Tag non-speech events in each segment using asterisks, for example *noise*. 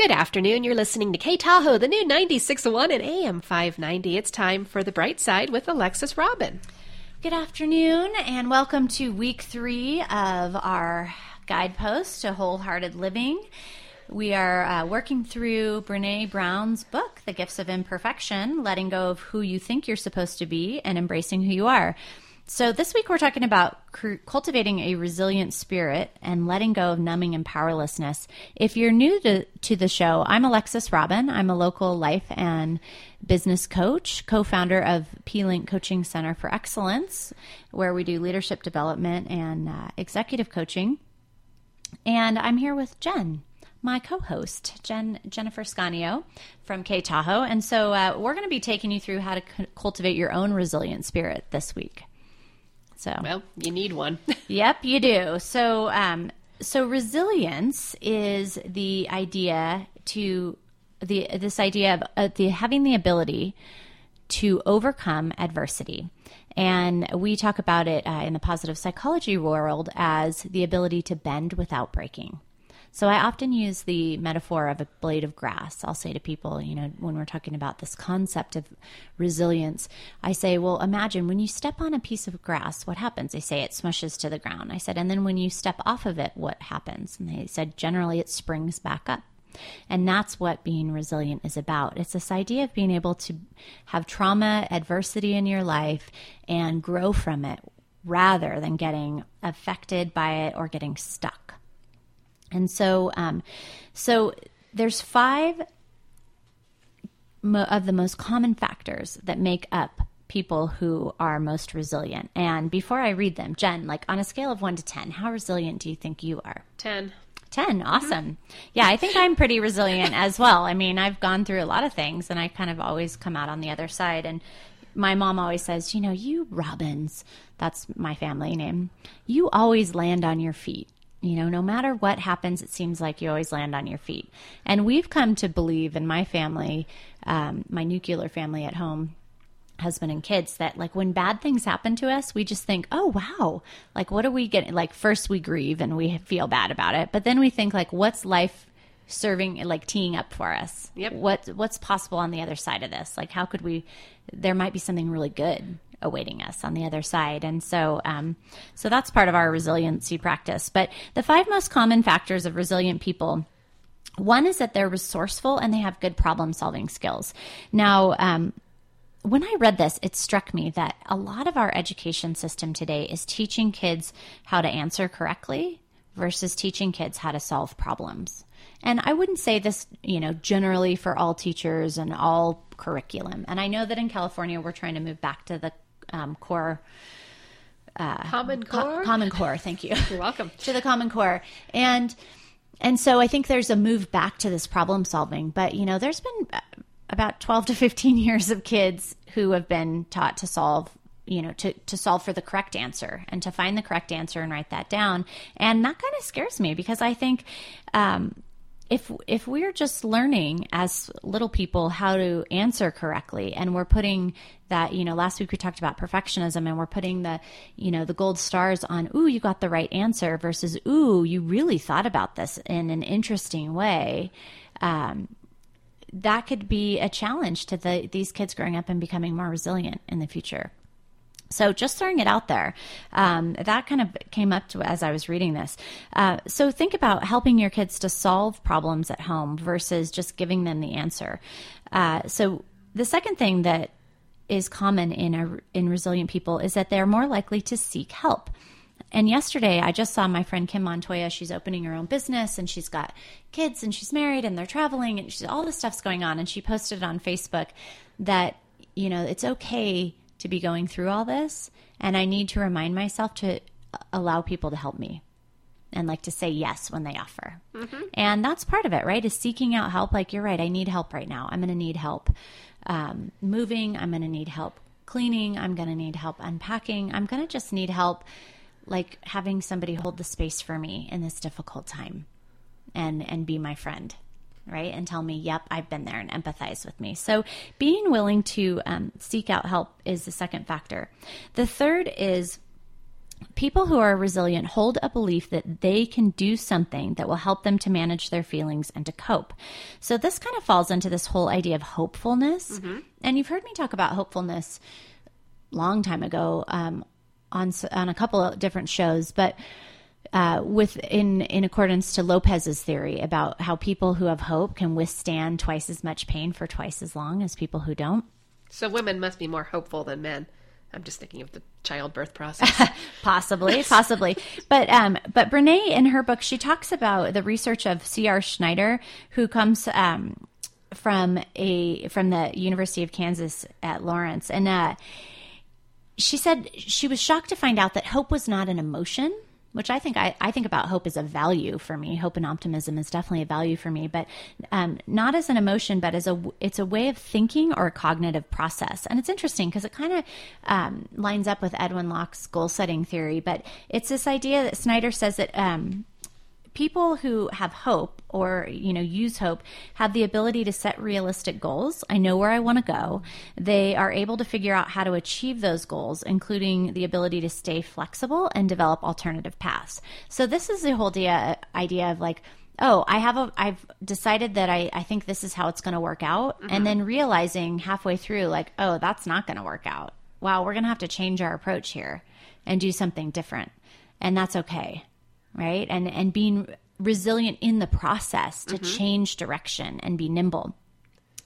Good afternoon. You're listening to K Tahoe, the new 96.1 and AM 590. It's time for The Bright Side with Alexis Robin. Good afternoon, and welcome to week three of our guidepost to wholehearted living. We are uh, working through Brené Brown's book, The Gifts of Imperfection, letting go of who you think you're supposed to be and embracing who you are. So, this week we're talking about cultivating a resilient spirit and letting go of numbing and powerlessness. If you're new to, to the show, I'm Alexis Robin. I'm a local life and business coach, co founder of P Link Coaching Center for Excellence, where we do leadership development and uh, executive coaching. And I'm here with Jen my co-host Jen Jennifer Scanio from K Tahoe, and so uh, we're going to be taking you through how to c- cultivate your own resilient spirit this week. So, well, you need one. *laughs* yep, you do. So, um, so resilience is the idea to the this idea of uh, the having the ability to overcome adversity. And we talk about it uh, in the positive psychology world as the ability to bend without breaking. So I often use the metaphor of a blade of grass. I'll say to people, you know, when we're talking about this concept of resilience, I say, well, imagine when you step on a piece of grass, what happens? They say it smushes to the ground. I said, and then when you step off of it, what happens? And they said, generally it springs back up. And that's what being resilient is about. It's this idea of being able to have trauma, adversity in your life, and grow from it rather than getting affected by it or getting stuck. And so, um, so there's five mo- of the most common factors that make up people who are most resilient. And before I read them, Jen, like on a scale of one to 10, how resilient do you think you are? 10. 10 awesome mm-hmm. yeah i think i'm pretty resilient as well i mean i've gone through a lot of things and i kind of always come out on the other side and my mom always says you know you robins that's my family name you always land on your feet you know, no matter what happens, it seems like you always land on your feet. And we've come to believe in my family, um, my nuclear family at home, husband and kids, that like when bad things happen to us, we just think, oh, wow, like what are we getting? Like, first we grieve and we feel bad about it. But then we think, like, what's life serving like teeing up for us yep what what's possible on the other side of this like how could we there might be something really good awaiting us on the other side. And so, um, so that's part of our resiliency practice. But the five most common factors of resilient people. One is that they're resourceful and they have good problem solving skills. Now, um, when I read this, it struck me that a lot of our education system today is teaching kids how to answer correctly versus teaching kids how to solve problems. And I wouldn't say this, you know, generally for all teachers and all curriculum. And I know that in California, we're trying to move back to the um, core. Uh, common core. Co- common core. Thank you. You're welcome *laughs* to the Common Core, and and so I think there's a move back to this problem solving. But you know, there's been uh, about 12 to 15 *laughs* years of kids who have been taught to solve you know to to solve for the correct answer and to find the correct answer and write that down and that kind of scares me because i think um, if if we're just learning as little people how to answer correctly and we're putting that you know last week we talked about perfectionism and we're putting the you know the gold stars on ooh you got the right answer versus ooh you really thought about this in an interesting way um, that could be a challenge to the, these kids growing up and becoming more resilient in the future so just throwing it out there, um, that kind of came up to as I was reading this. Uh, so think about helping your kids to solve problems at home versus just giving them the answer. Uh, so the second thing that is common in a, in resilient people is that they're more likely to seek help. And yesterday, I just saw my friend Kim Montoya. She's opening her own business and she's got kids and she's married and they're traveling and she's, all this stuff's going on. And she posted on Facebook that, you know, it's okay to be going through all this. And I need to remind myself to allow people to help me and like to say yes when they offer. Mm-hmm. And that's part of it, right? Is seeking out help. Like, you're right, I need help right now. I'm going to need help um, moving. I'm going to need help cleaning. I'm going to need help unpacking. I'm going to just need help, like having somebody hold the space for me in this difficult time and and be my friend right? And tell me, yep, I've been there and empathize with me. So being willing to um, seek out help is the second factor. The third is People who are resilient hold a belief that they can do something that will help them to manage their feelings and to cope. So, this kind of falls into this whole idea of hopefulness. And you've heard me talk about hopefulness long time ago um, on on a couple of different shows, but uh, with in in accordance to Lopez's theory about how people who have hope can withstand twice as much pain for twice as long as people who don't. So women must be more hopeful than men. I'm just thinking of the childbirth process. *laughs* Possibly, possibly. But um, but Brené in her book she talks about the research of C.R. Snyder, who comes um, from a from the University of Kansas at Lawrence, and uh, she said she was shocked to find out that hope was not an emotion which I think I, I think about hope as a value for me. Hope and optimism is definitely a value for me, but um, not as an emotion, but as a it's a way of thinking or a cognitive process. And it's interesting because it kind of um, lines up with Edwin Locke's goal setting theory. But it's this idea that Snyder says that um, people who have hope or you know use hope have the ability to set realistic goals. I know where i want to go. They are able to figure out how to achieve those goals including the ability to stay flexible and develop alternative paths. So this is the whole idea, idea of like oh i have a i've decided that i, I think this is how it's going to work out and mm-hmm. then realizing halfway through like oh that's not going to work out. Wow we're going to have to change our approach here and do something different. And that's okay right? And and being resilient in the process to change direction and be nimble.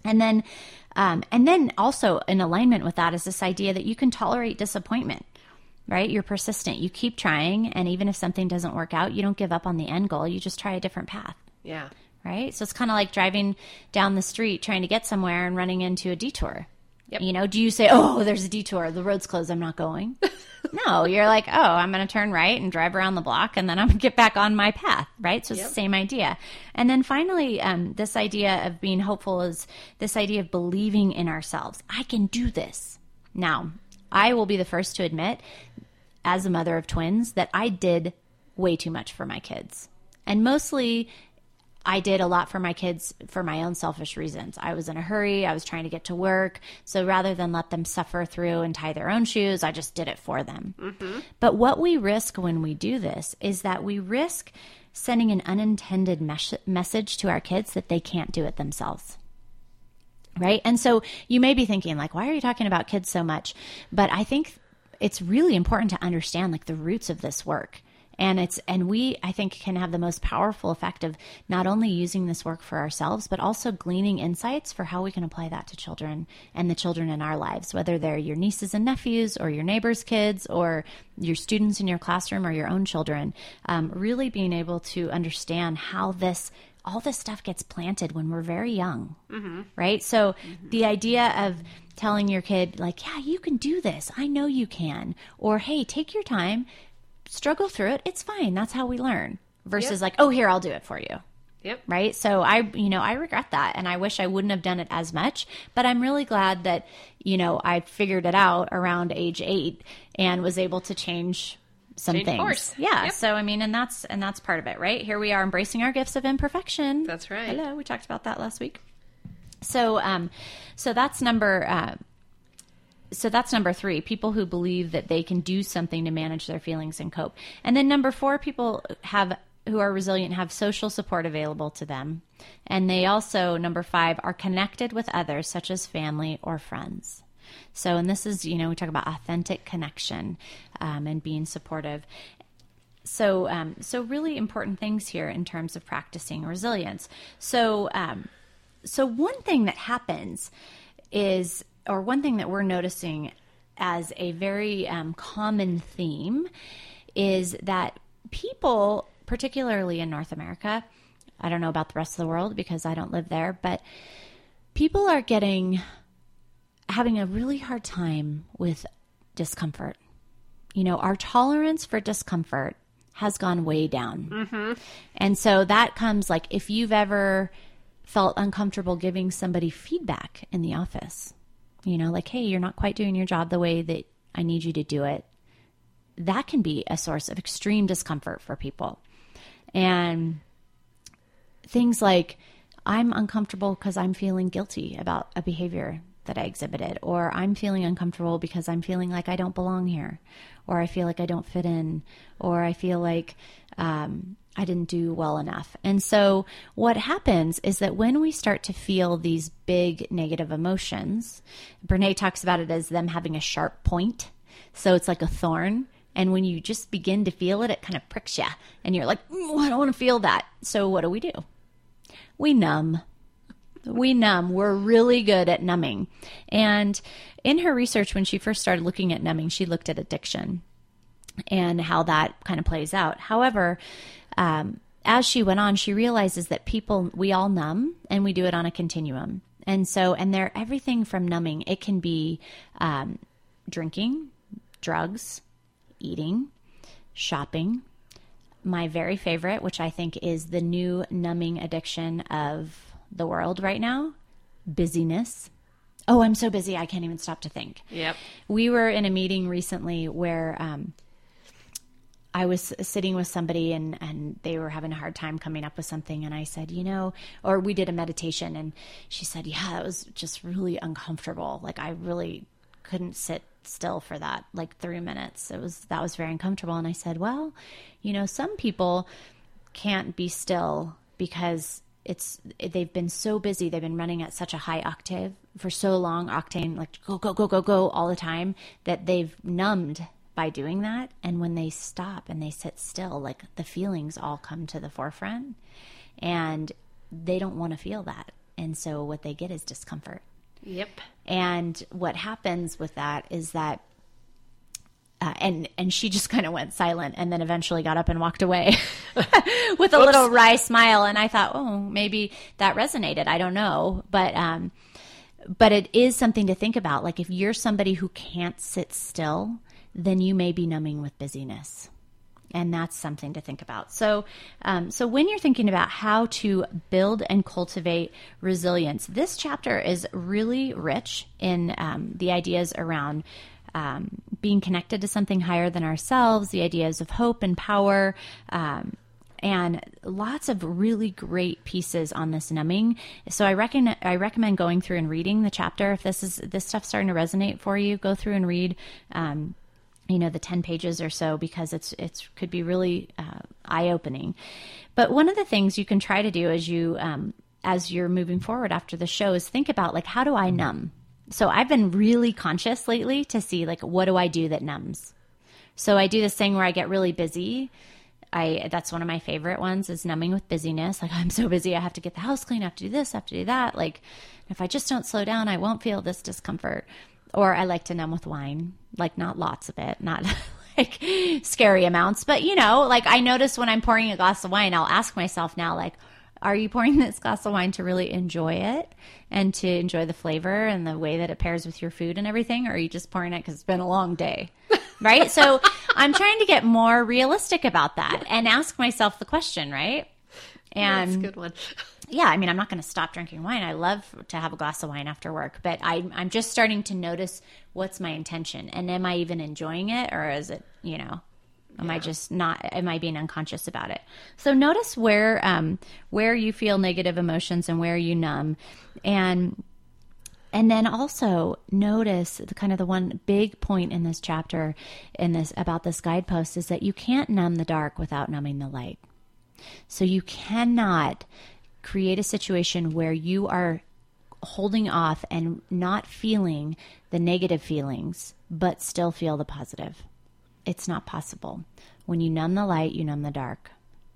And then um, and then also in alignment with that is this idea that you can tolerate disappointment right? You're persistent. You keep trying and even if something doesn't work out you don't give up on the end goal. You just try a different path. Yeah. right? So it's kind of like driving down the street trying to get somewhere and running into a detour. Yep. You know, do you say, "Oh, there's a detour. The road's closed. I'm not going." *laughs* no, you're like, "Oh, I'm going to turn right and drive around the block, and then I'm going to get back on my path." Right? So it's Yep. the same idea. And then finally, um, this idea of being hopeful is this idea of believing in ourselves. I can do this. Now, I will be the first to admit, as a mother of twins, that I did way too much for my kids, and mostly I did a lot for my kids for my own selfish reasons. I was in a hurry. I was trying to get to work. So rather than let them suffer through and tie their own shoes, I just did it for them. Mm-hmm. But what we risk when we do this is that we risk sending an unintended mes- message to our kids that they can't do it themselves. Right. And so you may be thinking, like, why are you talking about kids so much? But I think it's really important to understand like the roots of this work and it's and we i think can have the most powerful effect of not only using this work for ourselves but also gleaning insights for how we can apply that to children and the children in our lives whether they're your nieces and nephews or your neighbors kids or your students in your classroom or your own children um, really being able to understand how this all this stuff gets planted when we're very young. Right? So the idea of telling your kid like yeah you can do this. I know you can. Or hey take your time struggle through it it's fine that's how we learn versus Yep. like oh here i'll do it for you Yep. right so i you know i regret that and i wish i wouldn't have done it as much but i'm really glad that you know i figured it out around age eight and was able to change some Change things course. yeah Yep. so i mean and that's and that's part of it right here we are embracing our gifts of imperfection That's right. hello we talked about that last week so um so that's number uh so that's number three people who believe that they can do something to manage their feelings and cope. And then number four people have who are resilient have social support available to them. And they also number five are connected with others such as family or friends. So and this is you know we talk about authentic connection um, and being supportive. So um, so really important things here in terms of practicing resilience. So um, so one thing that happens is or one thing that we're noticing as a very um, common theme is that people particularly in north america i don't know about the rest of the world because i don't live there but people are getting having a really hard time with discomfort you know, our tolerance for discomfort has gone way down. And so that comes like if you've ever felt uncomfortable giving somebody feedback in the office, you know, like, hey, you're not quite doing your job the way that I need you to do it, that can be a source of extreme discomfort for people. And things like, I'm uncomfortable because I'm feeling guilty about a behavior that I exhibited, or I'm feeling uncomfortable because I'm feeling like I don't belong here, or I feel like I don't fit in, or I feel like um, I didn't do well enough. And so, what happens is that when we start to feel these big negative emotions, Brené talks about it as them having a sharp point. So, it's like a thorn. And when you just begin to feel it, it kind of pricks you. And you're like, mm, I don't want to feel that. So, what do we do? We numb we numb. We're really good at numbing. And in her research, when she first started looking at numbing, she looked at addiction and how that kind of plays out. However, um, as she went on, she realizes that people, we all numb and we do it on a continuum. And so, and they're everything from numbing. It can be um, drinking, drugs, eating, shopping. My very favorite, which I think is the new numbing addiction of the world right now busyness. Oh, I'm so busy, I can't even stop to think. Yep. We were in a meeting recently where um, I was sitting with somebody and, and they were having a hard time coming up with something. And I said, you know, or we did a meditation and she said, yeah, that was just really uncomfortable. Like I really couldn't sit still for that, like three minutes. It was, that was very uncomfortable. And I said, well, you know, some people can't be still because it's they've been so busy they've been running at such a high octave for so long octane like go go go go go all the time that they've numbed by doing that and when they stop and they sit still like the feelings all come to the forefront and they don't want to feel that and so what they get is discomfort. Yep. And what happens with that is that uh, and and she just kind of went silent and then eventually got up and walked away *laughs* with a little wry smile and i thought oh maybe that resonated i don't know. But um but it is something to think about like if you're somebody who can't sit still then you may be numbing with busyness and that's something to think about. So, um, so when you're thinking about how to build and cultivate resilience, this chapter is really rich in um, the ideas around um, being connected to something higher than ourselves, the ideas of hope and power. Um, and lots of really great pieces on this numbing. So I reckon I recommend going through and reading the chapter. If this is this stuff starting to resonate for you, go through and read. Um, you know the 10 pages or so because it's it's could be really uh, eye opening but one of the things you can try to do as you um, as you're moving forward after the show is think about like how do i numb so I've been really conscious lately to see like what do I do that numbs. So I do this thing where I get really busy. I that's one of my favorite ones is numbing with busyness. Like *laughs* I'm so busy, I have to get the house clean, I have to do this, I have to do that. Like if I just don't slow down, I won't feel this discomfort. Or I like to numb with wine, like not lots of it, not *laughs* like scary amounts, but you know, like I notice when I'm pouring a glass of wine, I'll ask myself now, like, are you pouring *laughs* this glass of wine to really enjoy it and to enjoy the flavor and the way that it pairs with your food and everything? Or are you just pouring it because it's been a long day? *laughs* right? So I'm trying to get more realistic about that and ask myself the question, right? And That's a good one. Yeah, I mean, I'm not going to stop drinking wine. I love to have a glass of wine after work, but I, I'm just starting to notice what's my intention and am I even enjoying it or is it, you know, Am yeah. I just not? Am I being unconscious about it? So notice where um, where you feel negative emotions and where you numb, and and then also notice the kind of the one big point in this chapter in this about this guidepost is that you can't numb the dark without numbing the light. So you cannot create a situation where you are holding off and not feeling the negative feelings, but still feel the positive it's not possible. When you numb the light, you numb the dark.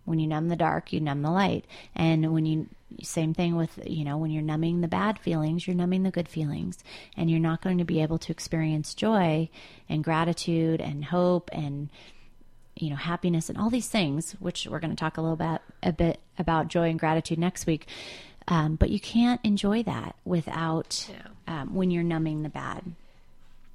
When you numb the dark, you numb the light. And when you, same thing with, you know, when you're numbing the bad feelings, you're numbing the good feelings. And you're not going to be able to experience joy and gratitude and hope and, you know, happiness and all these things, which we're going to talk a little bit, a bit about joy and gratitude next week. Um, but you can't enjoy that without yeah. um, when you're numbing the bad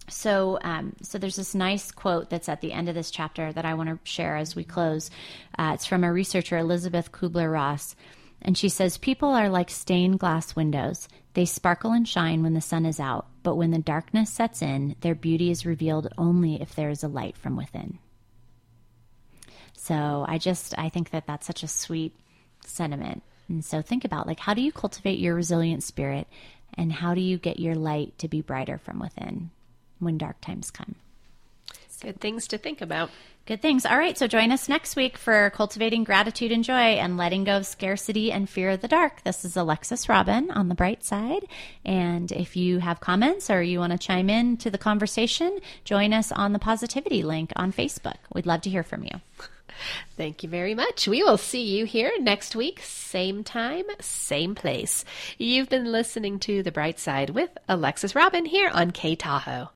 so um, so there's this nice quote that's at the end of this chapter that I want to share as we close. Uh, it's from a researcher, Elisabeth Kübler Ross. And she says, People are like stained glass windows. They sparkle and shine when the sun is out, but when the darkness sets in, their beauty is revealed only if there is a light from within. So I just, I think that that's such a sweet sentiment. And so think about like, how do you cultivate your resilient spirit? And how do you get your light to be brighter from within when dark times come? Good things to think about. Good things. All right. So join us next week for cultivating gratitude and joy and letting go of scarcity and fear of the dark. This is Alexis Robin on the bright side. And if you have comments or you want to chime in to the conversation, join us on the positivity link on Facebook. We'd love to hear from you. Thank you very much. We will see you here next week, same time, same place. You've been listening to The Bright Side with Alexis Robin here on K Tahoe.